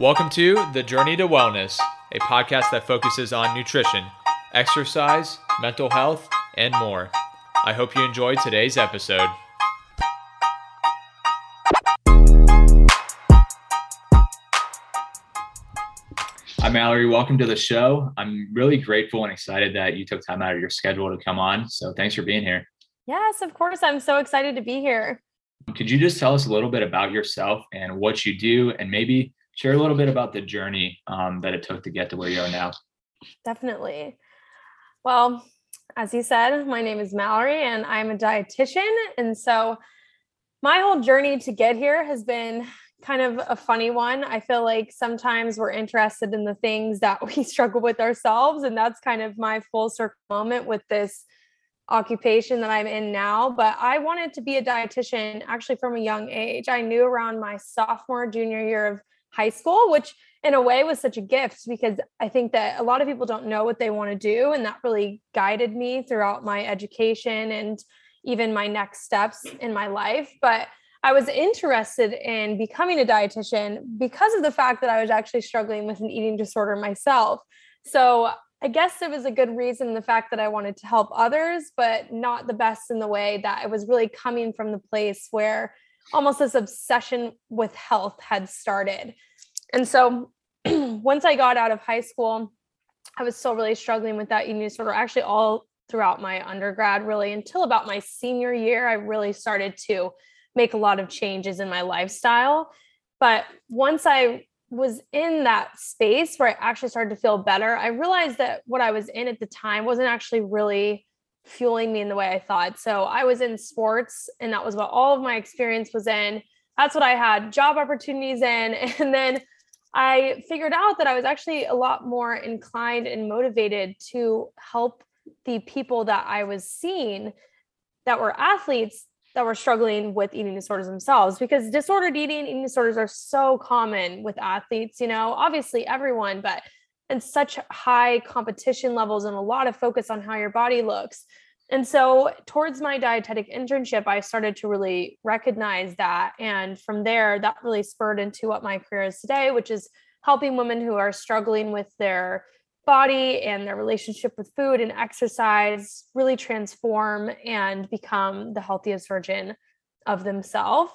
Welcome to The Journey to Wellness, a podcast that focuses on nutrition, exercise, mental health, and more. I hope you enjoyed today's episode. Hi, Mallory. Welcome to the show. I'm really grateful and excited that you took time out of your schedule to come on. So, thanks for being here. Yes, of course. I'm so excited to be here. Could you just tell us a little bit about yourself and what you do, and maybe share a little bit about the journey um, that it took to get to where you are now. Definitely. Well, as you said, my name is Mallory and I'm a dietitian. And so my whole journey to get here has been kind of a funny one. I feel like sometimes we're interested in the things that we struggle with ourselves. And that's kind of my full circle moment with this occupation that I'm in now. But I wanted to be a dietitian actually from a young age. I knew around my sophomore, junior year of high school, which in a way was such a gift because I think that a lot of people don't know what they want to do. And that really guided me throughout my education and even my next steps in my life. But I was interested in becoming a dietitian because of the fact that I was actually struggling with an eating disorder myself. So I guess it was a good reason the fact that I wanted to help others, but not the best in the way that it was really coming from the place where almost this obsession with health had started. And so once I got out of high school, I was still really struggling with that eating disorder, actually, all throughout my undergrad, really, until about my senior year. I really started to make a lot of changes in my lifestyle. But once I was in that space where I actually started to feel better, I realized that what I was in at the time wasn't actually really fueling me in the way I thought. So I was in sports and that was what all of my experience was in. That's what I had job opportunities in. And then I figured out that I was actually a lot more inclined and motivated to help the people that I was seeing that were athletes that were struggling with eating disorders themselves because disordered eating eating disorders are so common with athletes you know obviously everyone but and such high competition levels and a lot of focus on how your body looks. And so, towards my dietetic internship, I started to really recognize that. And from there, that really spurred into what my career is today, which is helping women who are struggling with their body and their relationship with food and exercise really transform and become the healthiest version of themselves.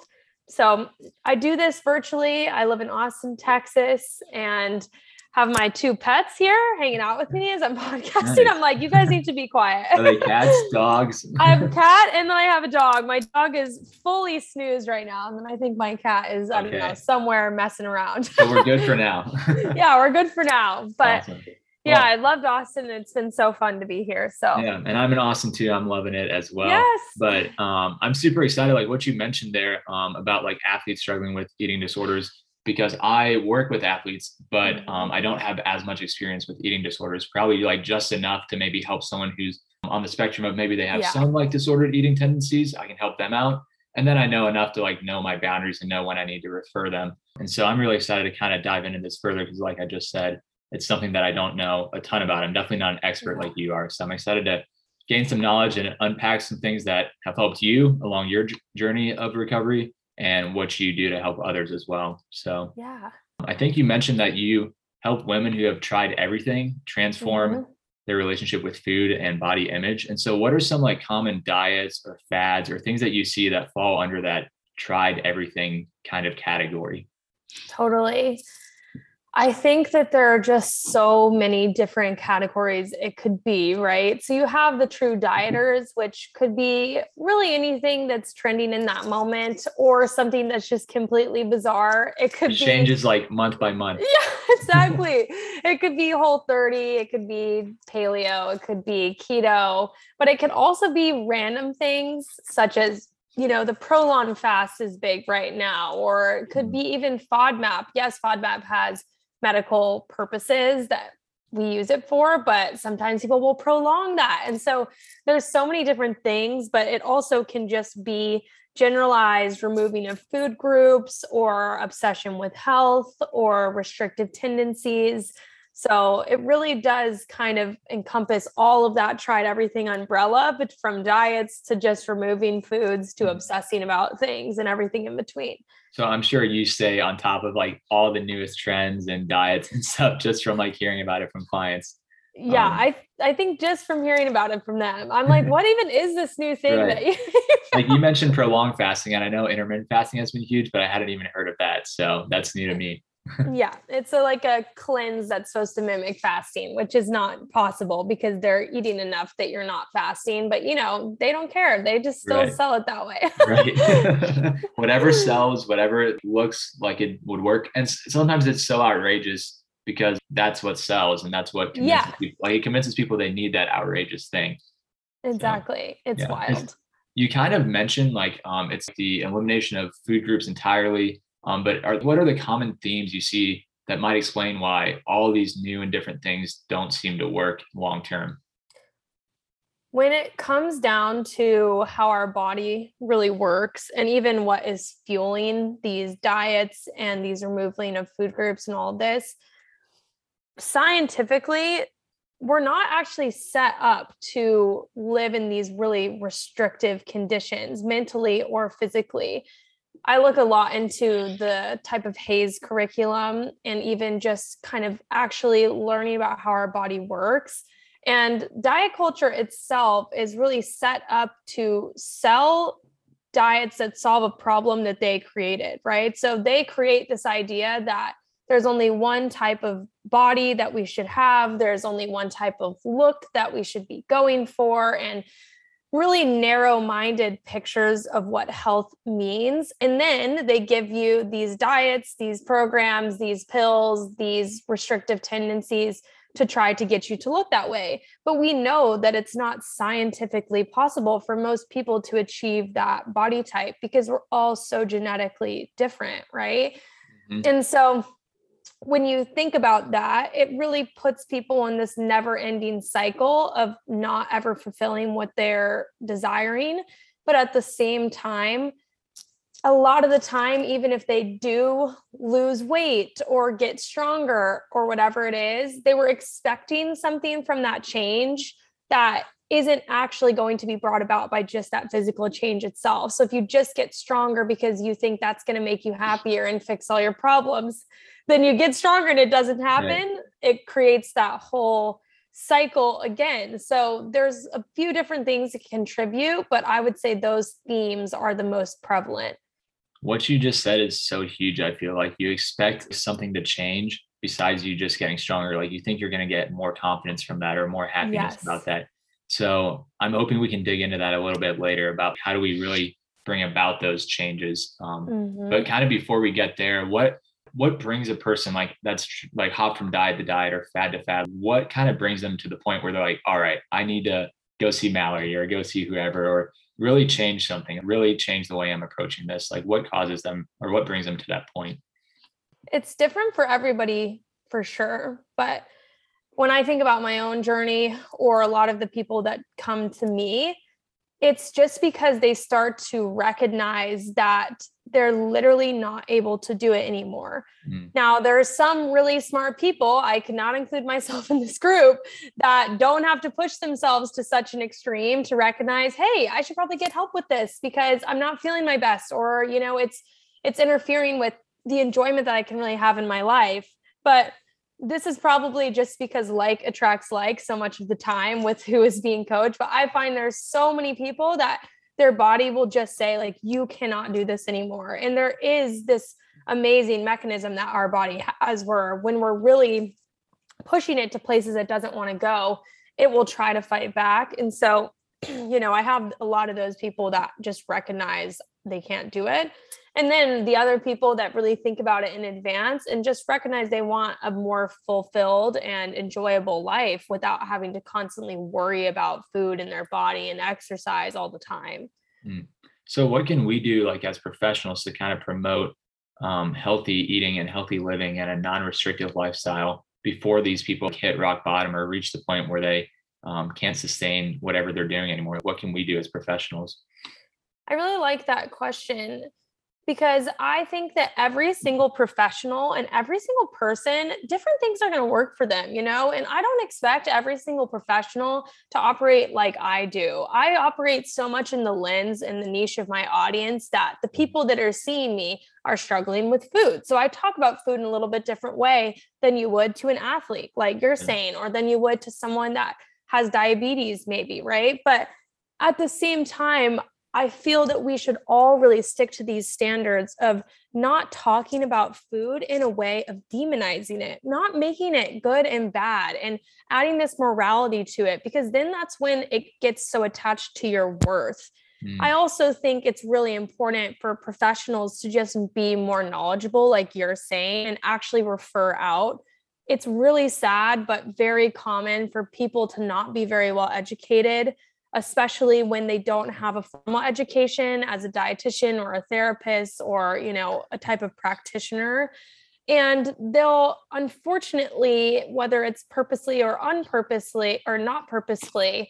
So, I do this virtually. I live in Austin, Texas, and have my two pets here hanging out with me as I'm podcasting. Nice. I'm like, you guys need to be quiet. Are they cats, dogs? I have a cat and then I have a dog. My dog is fully snoozed right now. And then I think my cat is, I don't know, somewhere messing around. so we're good for now. yeah, we're good for now. But awesome. yeah, well, I loved Austin. It's been so fun to be here. So yeah, and I'm in Austin too. I'm loving it as well. Yes. But um, I'm super excited, like what you mentioned there um, about like athletes struggling with eating disorders because I work with athletes, but mm-hmm. um, I don't have as much experience with eating disorders, probably like just enough to maybe help someone who's on the spectrum of maybe they have yeah. some like disordered eating tendencies. I can help them out. And then I know enough to like know my boundaries and know when I need to refer them. And so I'm really excited to kind of dive into this further because, like I just said, it's something that I don't know a ton about. I'm definitely not an expert like you are. So I'm excited to gain some knowledge and unpack some things that have helped you along your journey of recovery and what you do to help others as well. So, yeah. I think you mentioned that you help women who have tried everything transform mm-hmm. their relationship with food and body image. And so, what are some like common diets or fads or things that you see that fall under that tried everything kind of category? Totally. I think that there are just so many different categories it could be, right? So you have the true dieters, which could be really anything that's trending in that moment or something that's just completely bizarre. It could it be changes like month by month. Yeah, exactly. it could be whole 30, it could be paleo, it could be keto, but it could also be random things such as you know the prolon fast is big right now or it could mm-hmm. be even fodmap yes fodmap has medical purposes that we use it for but sometimes people will prolong that. And so there's so many different things but it also can just be generalized removing of food groups or obsession with health or restrictive tendencies so it really does kind of encompass all of that tried everything umbrella but from diets to just removing foods to mm. obsessing about things and everything in between So I'm sure you stay on top of like all the newest trends and diets and stuff just from like hearing about it from clients. Yeah, um, I I think just from hearing about it from them, I'm like, what even is this new thing right. that you like you mentioned prolonged fasting, and I know intermittent fasting has been huge, but I hadn't even heard of that. So that's new to me. Yeah, it's a, like a cleanse that's supposed to mimic fasting, which is not possible because they're eating enough that you're not fasting. But you know, they don't care; they just still right. sell it that way. right. whatever sells, whatever it looks like it would work, and sometimes it's so outrageous because that's what sells, and that's what yeah, people, like it convinces people they need that outrageous thing. Exactly, so, it's yeah. wild. It's, you kind of mentioned like um, it's the elimination of food groups entirely um, but are, what are the common themes you see that might explain why all these new and different things don't seem to work long term? When it comes down to how our body really works, and even what is fueling these diets and these removing of food groups and all this, scientifically, we're not actually set up to live in these really restrictive conditions mentally or physically. I look a lot into the type of HAES curriculum and even just kind of actually learning about how our body works. And diet culture itself is really set up to sell diets that solve a problem that they created, right? So they create this idea that there's only one type of body that we should have, there's only one type of look that we should be going for. And really narrow minded pictures of what health means. And then they give you these diets, these programs, these pills, these restrictive tendencies to try to get you to look that way. But we know that it's not scientifically possible for most people to achieve that body type because we're all so genetically different, right? Mm-hmm. And so when you think about that, it really puts people in this never ending cycle of not ever fulfilling what they're desiring. But at the same time, a lot of the time, even if they do lose weight or get stronger or whatever it is, they were expecting something from that change that isn't actually going to be brought about by just that physical change itself. So if you just get stronger because you think that's going to make you happier and fix all your problems, then you get stronger and it doesn't happen. It creates that whole cycle again. So there's a few different things that contribute, but I would say those themes are the most prevalent. What you just said is so huge. I feel like you expect something to change besides you just getting stronger. Like you think you're going to get more confidence from that or more happiness yes. about that so I'm hoping we can dig into that a little bit later about how do we really bring about those changes. Um, mm-hmm. But kind of before we get there, what what brings a person like that's like hop from diet to diet or fad to fad? What kind of brings them to the point where they're like, all right, I need to go see Mallory or go see whoever or really change something, really change the way I'm approaching this? Like what causes them or what brings them to that point? It's different for everybody for sure, but when I think about my own journey or a lot of the people that come to me, it's just because they start to recognize that they're literally not able to do it anymore. Mm. Now, there are some really smart people, I cannot include myself in this group, that don't have to push themselves to such an extreme to recognize, hey, I should probably get help with this because I'm not feeling my best or, you know, it's it's interfering with the enjoyment that I can really have in my life. But this is probably just because like attracts like so much of the time with who is being coached but i find there's so many people that their body will just say like you cannot do this anymore. And there is this amazing mechanism that our body has where when we're really pushing it to places it doesn't want to go it will try to fight back. And so you know i have a lot of those people that just recognize they can't do it and then the other people that really think about it in advance and just recognize they want a more fulfilled and enjoyable life without having to constantly worry about food and their body and exercise all the time. Mm. So, what can we do, like as professionals, to kind of promote um, healthy eating and healthy living and a non restrictive lifestyle before these people hit rock bottom or reach the point where they um, can't sustain whatever they're doing anymore? What can we do as professionals? I really like that question because I think that every single professional and every single person, different things are going to work for them, you know? And I don't expect every single professional to operate like I do. I operate so much in the lens and the niche of my audience that the people that are seeing me are struggling with food. So I talk about food in a little bit different way than you would to an athlete, like you're saying, or than you would to someone that has diabetes, maybe, right? But at the same time, I feel that we should all really stick to these standards of not talking about food in a way of demonizing it, not making it good and bad, and adding this morality to it, because then that's when it gets so attached to your worth. Mm. I also think it's really important for professionals to just be more knowledgeable, like you're saying, and actually refer out. It's really sad, but very common for people to not be very well educated especially when they don't have a formal education as a dietitian or a therapist or you know a type of practitioner. And they'll unfortunately whether it's purposely or unpurposely or not purposely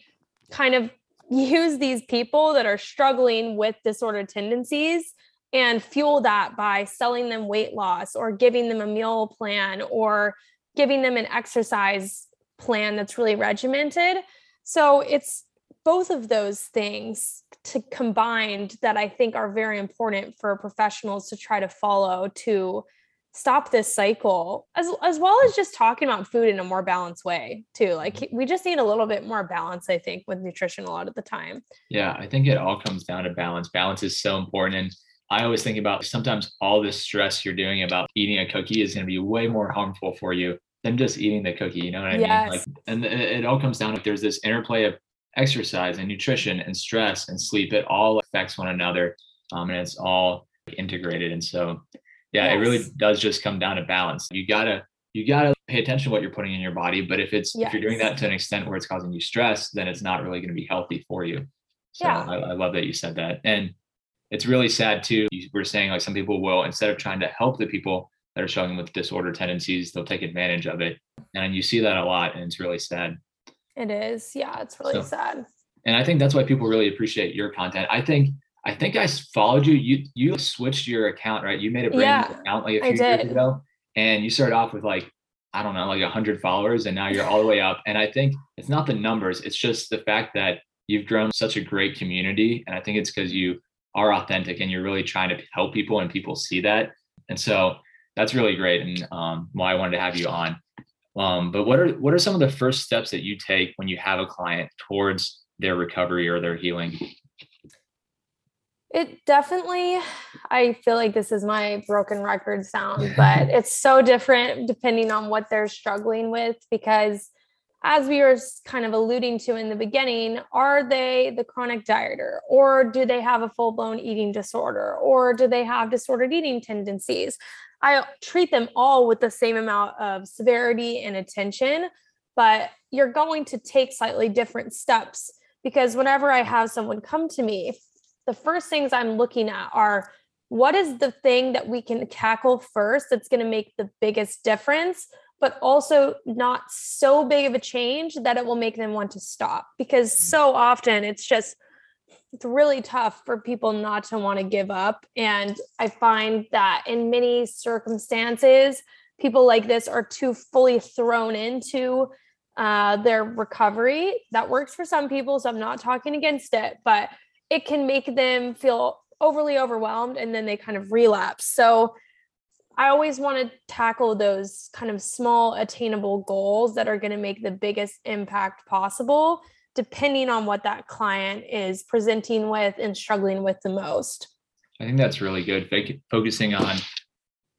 kind of use these people that are struggling with disordered tendencies and fuel that by selling them weight loss or giving them a meal plan or giving them an exercise plan that's really regimented. So it's both of those things to combined that I think are very important for professionals to try to follow to stop this cycle as as well as just talking about food in a more balanced way too like mm-hmm. we just need a little bit more balance i think with nutrition a lot of the time yeah i think it all comes down to balance balance is so important and i always think about sometimes all this stress you're doing about eating a cookie is going to be way more harmful for you than just eating the cookie you know what i yes. mean like and it all comes down to there's this interplay of exercise and nutrition and stress and sleep, it all affects one another. Um, and it's all integrated. And so, yeah, yes. it really does just come down to balance. You gotta, you gotta pay attention to what you're putting in your body. But if it's, yes. if you're doing that to an extent where it's causing you stress, then it's not really going to be healthy for you. So yeah. I, I love that you said that. And it's really sad too. You were saying like some people will, instead of trying to help the people that are struggling with disorder tendencies, they'll take advantage of it. And you see that a lot. And it's really sad. It is. Yeah, it's really so, sad. And I think that's why people really appreciate your content. I think I think I followed you. You you switched your account, right? You made a brand yeah, new account like a few years ago. And you started off with like, I don't know, like a hundred followers, and now you're all the way up. And I think it's not the numbers, it's just the fact that you've grown such a great community. And I think it's because you are authentic and you're really trying to help people and people see that. And so that's really great. And um, why I wanted to have you on. Um, but what are what are some of the first steps that you take when you have a client towards their recovery or their healing? It definitely, I feel like this is my broken record sound, but it's so different depending on what they're struggling with because as we were kind of alluding to in the beginning, are they the chronic dieter or do they have a full blown eating disorder or do they have disordered eating tendencies? I treat them all with the same amount of severity and attention, but you're going to take slightly different steps because whenever I have someone come to me, the first things I'm looking at are what is the thing that we can tackle first that's going to make the biggest difference, but also not so big of a change that it will make them want to stop. Because mm. so often it's just it's really tough for people not to want to give up. And I find that in many circumstances, people like this are too fully thrown into uh, their recovery. That works for some people. So I'm not talking against it, but it can make them feel overly overwhelmed and then they kind of relapse. So I always want to tackle those kind of small, attainable goals that are going to make the biggest impact possible depending on what that client is presenting with and struggling with the most. I think that's really good. Focusing on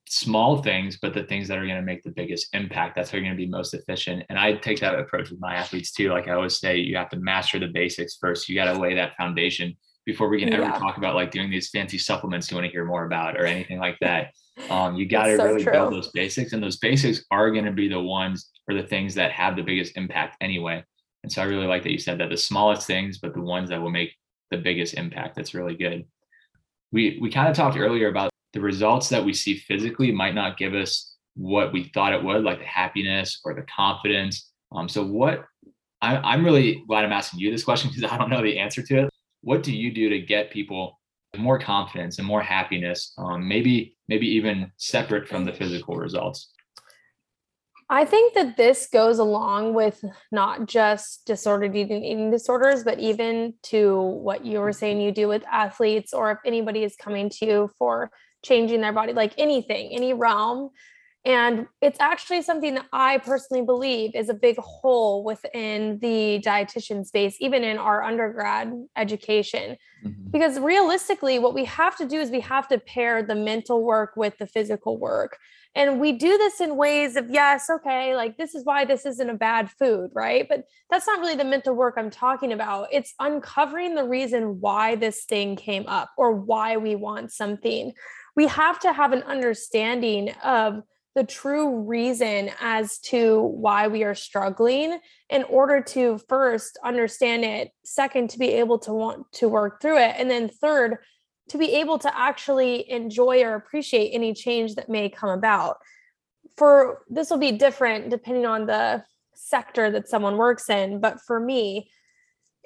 small things, but the things that are going to make the biggest impact. That's how you're going to be most efficient. And I take that approach with my athletes too. Like I always say, you have to master the basics first. You got to lay that foundation before we can ever talk about like doing these fancy supplements you want to hear more about or anything like that. Um, you got to so really true. build those basics, and those basics are going to be the ones or the things that have the biggest impact anyway. And so I really like that you said that the smallest things, but the ones that will make the biggest impact. That's really good. We we kind of talked earlier about the results that we see physically might not give us what we thought it would, like the happiness or the confidence. Um, so what I, I'm really glad I'm asking you this question because I don't know the answer to it. What do you do to get people more confidence and more happiness um, maybe maybe even separate from the physical results I think that this goes along with not just disordered eating, eating disorders, but even to what you were saying you do with athletes, or if anybody is coming to you for changing their body, like anything, any realm. And it's actually something that I personally believe is a big hole within the dietitian space, even in our undergrad education. Mm-hmm. Because realistically, what we have to do is we have to pair the mental work with the physical work. And we do this in ways of, yes, okay, like this is why this isn't a bad food, right? But that's not really the mental work I'm talking about. It's uncovering the reason why this thing came up or why we want something. We have to have an understanding of the true reason as to why we are struggling in order to first understand it second to be able to want to work through it and then third to be able to actually enjoy or appreciate any change that may come about. For this will be different depending on the sector that someone works in but for me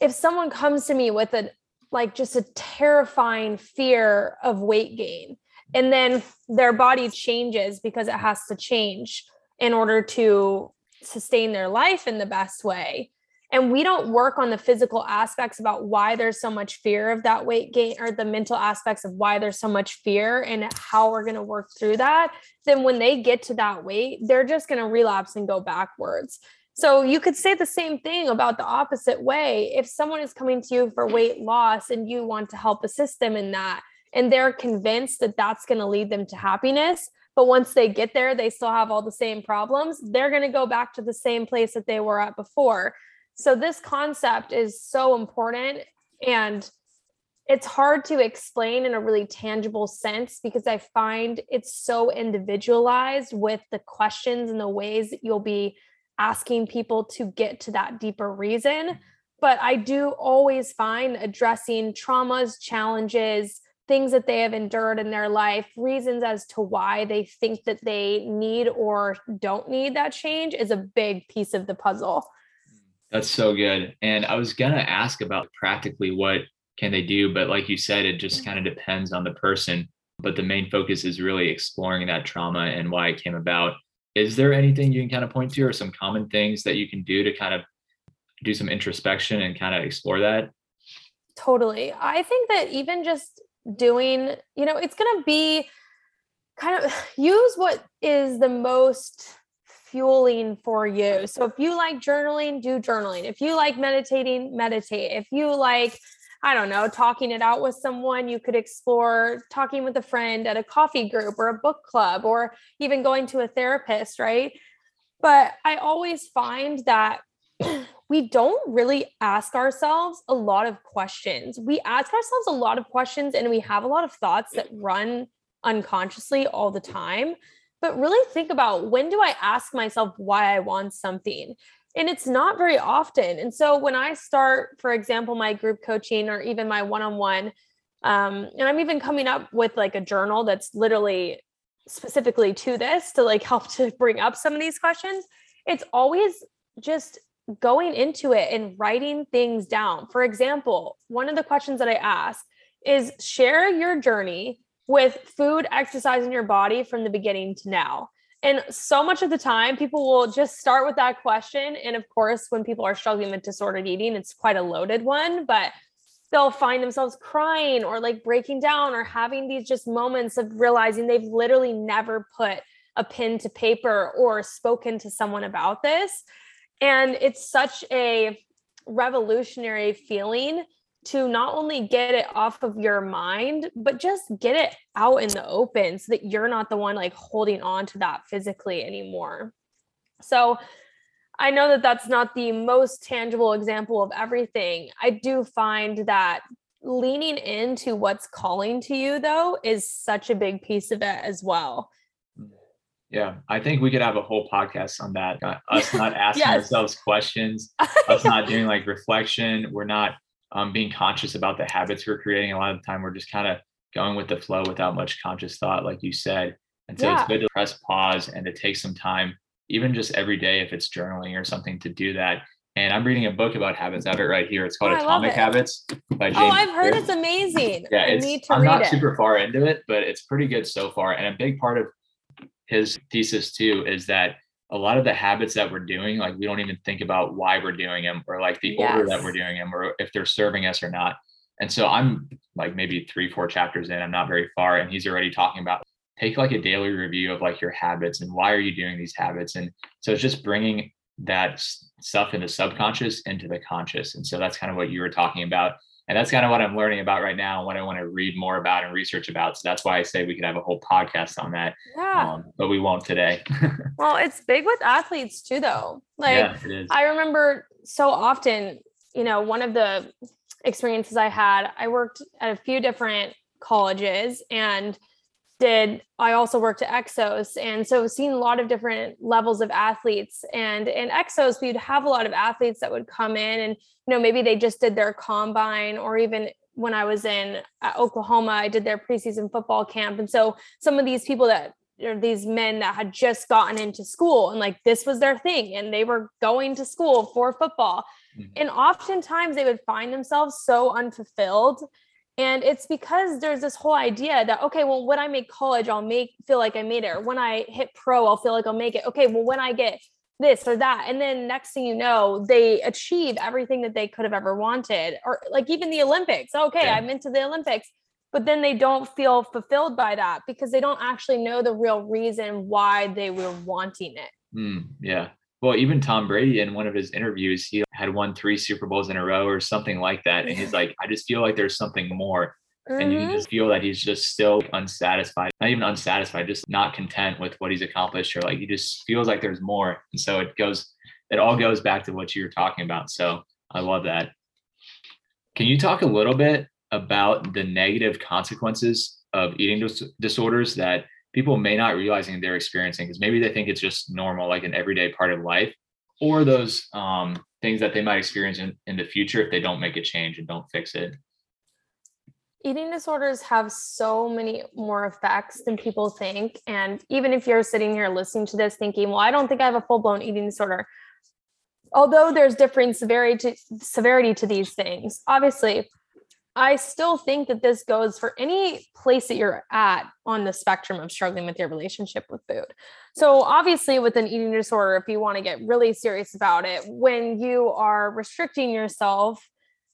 if someone comes to me with a like just a terrifying fear of weight gain and then their body changes because it has to change in order to sustain their life in the best way. And we don't work on the physical aspects about why there's so much fear of that weight gain or the mental aspects of why there's so much fear and how we're going to work through that. Then when they get to that weight they're just going to relapse and go backwards. So you could say the same thing about the opposite way. If someone is coming to you for weight loss and you want to help assist them in that and they're convinced that that's going to lead them to happiness but once they get there they still have all the same problems they're going to go back to the same place that they were at before so this concept is so important and it's hard to explain in a really tangible sense because I find it's so individualized with the questions and the ways that you'll be asking people to get to that deeper reason. But I do always find addressing traumas, challenges, things that they have endured in their life, reasons as to why they think that they need or don't need that change is a big piece of the puzzle. That's so good. And I was going to ask about practically what can they do, but like you said, it just kind of depends on the person. But the main focus is really exploring that trauma and why it came about. Is there anything you can kind of point to or some common things that you can do to kind of do some introspection and kind of explore that? Totally. I think that even just doing, you know, it's going to be kind of use what is the most fueling for you. So if you like journaling, do journaling. If you like meditating, meditate. If you like, I don't know, talking it out with someone, you could explore talking with a friend at a coffee group or a book club or even going to a therapist, right? But I always find that we don't really ask ourselves a lot of questions. We ask ourselves a lot of questions and we have a lot of thoughts that run unconsciously all the time but really think about when do I ask myself why I want something? And it's not very often. And so when I start, for example, my group coaching or even my one on one, and I'm even coming up with like a journal that's literally specifically to this to like help to bring up some of these questions. It's always just going into it and writing things down. For example, one of the questions that I ask is share your journey with food, exercise in your body from the beginning to now? And so much of the time, people will just start with that question. And of course, when people are struggling with disordered eating, it's quite a loaded one, but they'll find themselves crying or like breaking down or having these just moments of realizing they've literally never put a pen to paper or spoken to someone about this. And it's such a revolutionary feeling to not only get it off of your mind, but just get it out in the open so that you're not the one like holding on to that physically anymore. So I know that that's not the most tangible example of everything. I do find that leaning into what's calling to you, though, is such a big piece of it as well. Yeah, I think we could have a whole podcast on that. Us not asking yes. ourselves questions, us not doing like reflection. We're not um, being conscious about the habits we're creating. A lot of the time, we're just kind of going with the flow without much conscious thought, like you said. And so yeah. it's good to press pause and to take some time, even just every day, if it's journaling or something, to do that and I'm reading a book about habits. I have it right here. It's called Oh, Atomic it. Habits by James. Oh, I've heard Clear. it's amazing. Yeah, I it's I'm read not it. super far into it, but it's pretty good so far. And a big part of his thesis too is that a lot of the habits that we're doing, like we don't even think about why we're doing them or like the order that we're doing them or if they're serving us or not. And so I'm like maybe three, four chapters in, I'm not very far. And he's already talking about take like a daily review of like your habits and why are you doing these habits. And so it's just bringing that stuff in the subconscious into the conscious. And so that's kind of what you were talking about. And that's kind of what I'm learning about right now and what I want to read more about and research about. So that's why I say we could have a whole podcast on that. Yeah. Um, but we won't today. well, it's big with athletes too, though. Like, yeah. I remember so often, you know, one of the experiences I had, I worked at a few different colleges and did I also worked at Exos and so seen a lot of different levels of athletes. And in Exos we'd have a lot of athletes that would come in and you know maybe they just did their combine or even when I was in uh, Oklahoma I did their preseason football camp. And so some of these people that or these men that had just gotten into school and like this was their thing and they were going to school for football. Mhm. and oftentimes they would find themselves so unfulfilled and it's because there's this whole idea that okay well when i make college i'll make feel like i made it. Or when i hit pro i'll feel like i'll make it. Okay well when i get this or that. And then next thing you know they achieve everything that they could have ever wanted. Or like even the olympics. Okay Yeah. i'm into the olympics. But then they don't feel fulfilled by that because they don't actually know the real reason why they were wanting it. Mm, yeah. Well, even Tom Brady in one of his interviews, he had won three Super Bowls in a row or something like that. And he's like, I just feel like there's something more. And you Mhm. can just feel that he's just still unsatisfied, not even unsatisfied, just not content with what he's accomplished, or like he just feels like there's more. And so it goes, it all goes back to what you were talking about. So I love that. Can you talk a little bit about the negative consequences of eating dis- disorders that people may not realizing they're experiencing because maybe they think it's just normal, like an everyday part of life, or those um, things that they might experience in, in the future if they don't make a change and don't fix it. eating disorders have so many more effects than people think. And even if you're sitting here listening to this thinking, well, I don't think I have a full blown eating disorder. Although there's different severity to, severity to these things, obviously, I still think that this goes for any place that you're at on the spectrum of struggling with your relationship with food. So, obviously, with an eating disorder, if you want to get really serious about it, when you are restricting yourself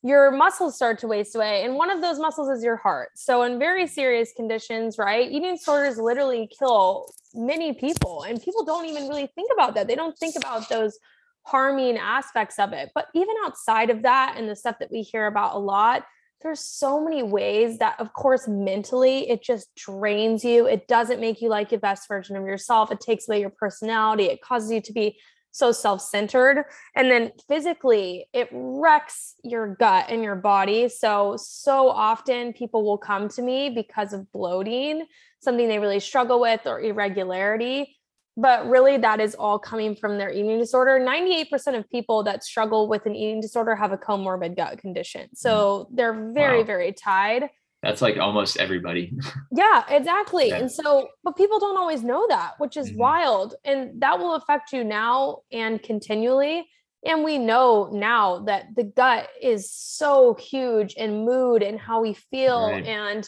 your muscles start to waste away. And one of those muscles is your heart. So, in very serious conditions, right, eating disorders literally kill many people. And people don't even really think about that. They don't think about those harming aspects of it. But even outside of that and the stuff that we hear about a lot, there's so many ways that, of course, mentally it just drains you. It doesn't make you like your best version of yourself. It takes away your personality. It causes you to be so self centered. And then physically, it wrecks your gut and your body. So, so often people will come to me because of bloating, something they really struggle with, or irregularity. But really, that is all coming from their eating disorder. 98% of people that struggle with an eating disorder have a comorbid gut condition. So, they're very, Wow. very tied. That's like almost everybody. Yeah, exactly. Yeah. And so, but people don't always know that, which is Mhm. wild. And that will affect you now and continually. And we know now that the gut is so huge in mood and how we feel. Right. And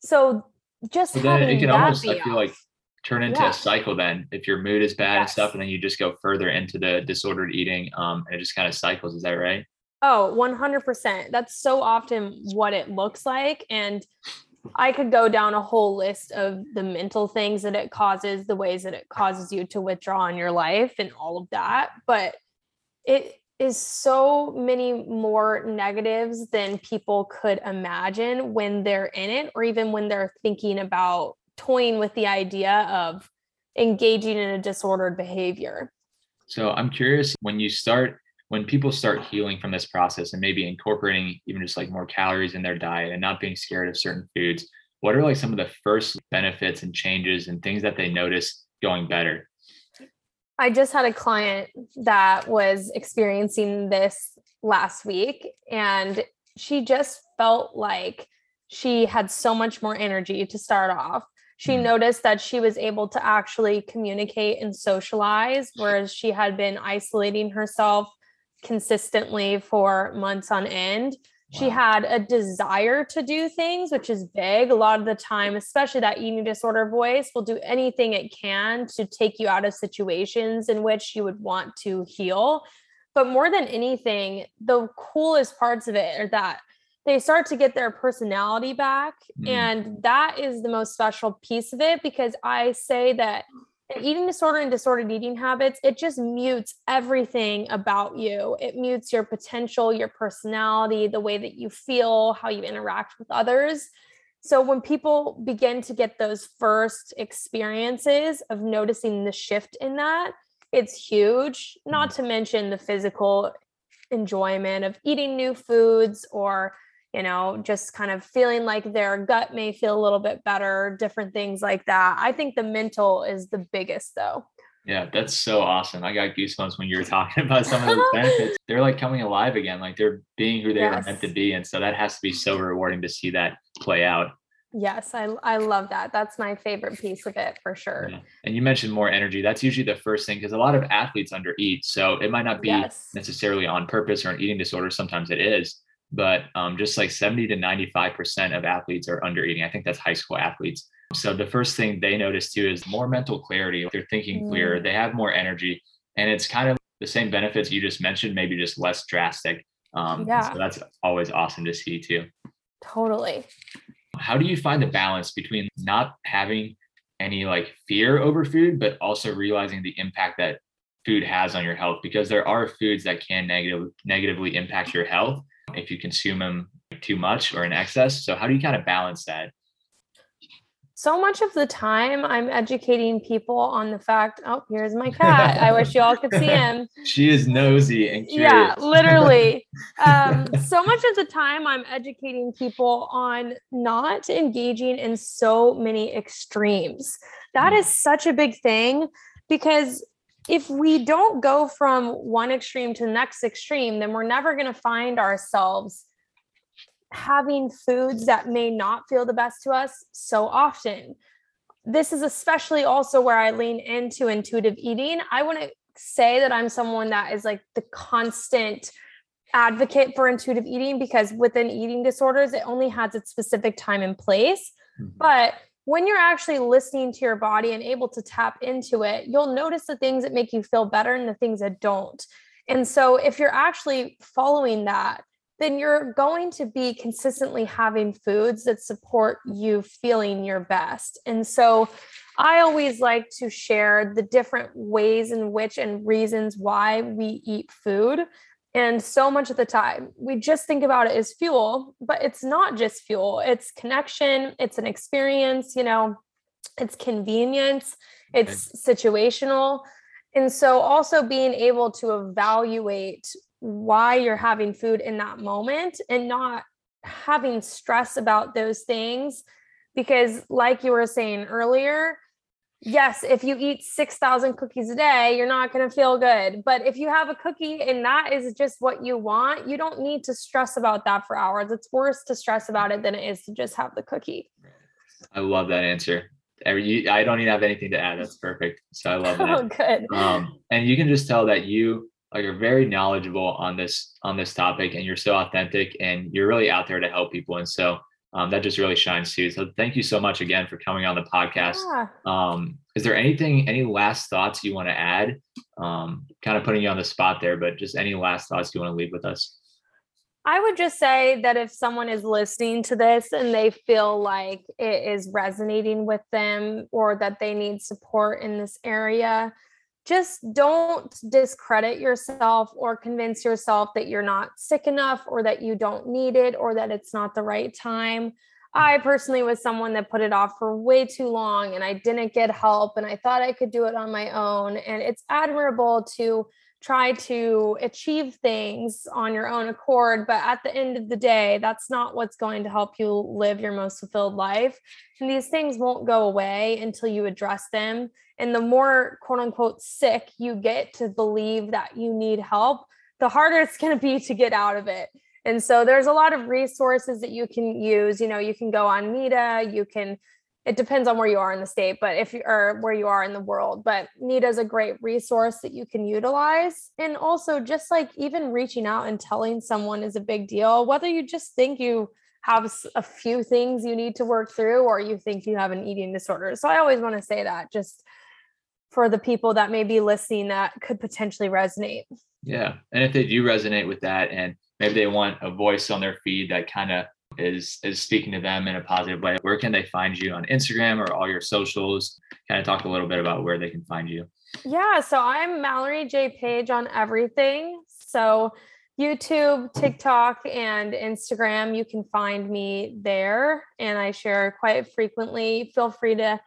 so just then having it can that almost, I feel like, off- turn into Yeah. a cycle then if your mood is bad and stuff, and then you just go further into the disordered eating. Um, and it just kind of cycles. Is that right? Oh, 100%. That's so often what it looks like. And I could go down a whole list of the mental things that it causes, the ways that it causes you to withdraw in your life, and all of that. But it is so many more negatives than people could imagine when they're in it, or even when they're thinking about toying with the idea of engaging in a disordered behavior. So I'm curious when you start, when people start healing from this process and maybe incorporating even just like more calories in their diet and not being scared of certain foods, what are like some of the first benefits and changes and things that they notice going better? I just had a client that was experiencing this last week, and she just felt like she had so much more energy to start off. She Mm. noticed that she was able to actually communicate and socialize, whereas she had been isolating herself consistently for months on end. Wow. She had a desire to do things, which is big. A lot of the time, especially that eating disorder voice, will do anything it can to take you out of situations in which you would want to heal. But more than anything, the coolest parts of it are that they start to get their personality back. Mm. And that is the most special piece of it because I say that eating disorder and disordered eating habits, it just mutes everything about you. It mutes your potential, your personality, the way that you feel, how you interact with others. So when people begin to get those first experiences of noticing the shift in that, it's huge, not mm-hmm. to mention the physical enjoyment of eating new foods or you know, just kind of feeling like their gut may feel a little bit better, different things like that. I think the mental is the biggest though. Yeah, that's so awesome. I got goosebumps when you were talking about some of those benefits. They're like coming alive again, like they're being who they yes. were meant to be. And so that has to be so rewarding to see that play out. Yes, I I love that. That's my favorite piece of it for sure. Yeah. And you mentioned more energy. That's usually the first thing because a lot of athletes under eat. So it might not be yes. necessarily on purpose or an eating disorder. Sometimes it is but um, just like 70 to 95% of athletes are under eating. I think that's high school athletes. So the first thing they notice too is more mental clarity. They're thinking mm. clearer, they have more energy, and it's kind of the same benefits you just mentioned, maybe just less drastic. Um, yeah. So that's always awesome to see too. Totally. How do you find the balance between not having any like fear over food, but also realizing the impact that food has on your health? Because there are foods that can negative, negatively impact your health if you consume them too much or in excess. So how do you kind of balance that? So much of the time, I'm educating people on the fact. Oh, here's my cat. I wish you all could see him. she is nosy and curious. Yeah, literally. um, so much of the time, I'm educating people on not engaging in so many extremes. That mm. is such a big thing because if we don't go from one extreme to the next extreme, then we're never going to find ourselves having foods that may not feel the best to us so often. This is especially also where I lean into intuitive eating. I wouldn't say that I'm someone that is like the constant advocate for intuitive eating because within eating disorders, it only has its specific time and place. Mm-hmm. But when you're actually listening to your body and able to tap into it, you'll notice the things that make you feel better and the things that don't. And so, if you're actually following that, then you're going to be consistently having foods that support you feeling your best. And so, I always like to share the different ways in which and reasons why we eat food and so much of the time, we just think about it as fuel, but it's not just fuel. It's connection, it's an experience, you know, it's convenience, it's situational. And so, also being able to evaluate why you're having food in that moment and not having stress about those things. Because, like you were saying earlier, yes, if you eat 6,000 cookies a day, you're not going to feel good. But if you have a cookie and that is just what you want, you don't need to stress about that for hours. It's worse to stress about it than it is to just have the cookie. I love that answer. Every, I don't even have anything to add. That's perfect. So I love that. Oh, good. Um, and you can just tell that you like are very knowledgeable on this on this topic, and you're so authentic, and you're really out there to help people. And so um, that just really shines too. So thank you so much again for coming on the podcast. Yeah. Um, is there anything, any last thoughts you want to add? Um, kind of putting you on the spot there, but just any last thoughts you want to leave with us? I would just say that if someone is listening to this and they feel like it is resonating with them or that they need support in this area, just don't discredit yourself or convince yourself that you're not sick enough or that you don't need it or that it's not the right time. I personally was someone that put it off for way too long and I didn't get help and I thought I could do it on my own. And it's admirable to try to achieve things on your own accord. But at the end of the day, that's not what's going to help you live your most fulfilled life. And these things won't go away until you address them. And the more quote unquote sick you get to believe that you need help, the harder it's going to be to get out of it. And so there's a lot of resources that you can use. You know, you can go on NEDA, you can it depends on where you are in the state, but if you are where you are in the world, but NEDA is a great resource that you can utilize. And also just like even reaching out and telling someone is a big deal, whether you just think you have a few things you need to work through or you think you have an eating disorder. So I always want to say that just for the people that may be listening that could potentially resonate. Yeah. And if they do resonate with that and maybe they want a voice on their feed that kind of is is speaking to them in a positive way. Where can they find you on instagram or all your socials? Kind of talk a little bit about where they can find you. Yeah so i'm mallory j. Page on everything. So youtube tiktok and instagram you can find me there and i share quite frequently. Feel free to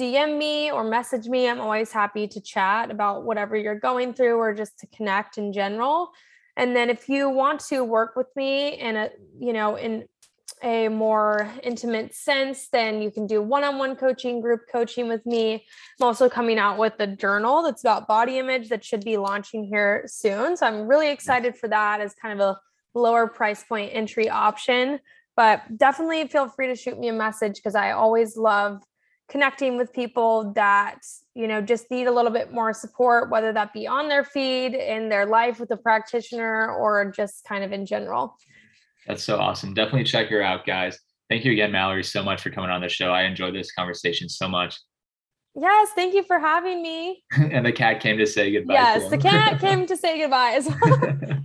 dm me or message me. I'm always happy to chat about whatever you're going through or just to connect in general. And then if you want to work with me in a you know in a more intimate sense, then you can do one on one coaching, group coaching with me. I'm also coming out with a journal that's about body image that should be launching here soon. So I'm really excited for that as kind of a lower price point entry option. But definitely feel free to shoot me a message because I always love connecting with people that you know just need a little bit more support whether that be on their feed in their life with a practitioner or just kind of in general that's so awesome. Definitely check her out, guys. Thank you again, Mallory, so much for coming on the show. I enjoyed this conversation so much. Yes, thank you for having me. and the cat came to say goodbye. Yes, the cat came to say goodbye.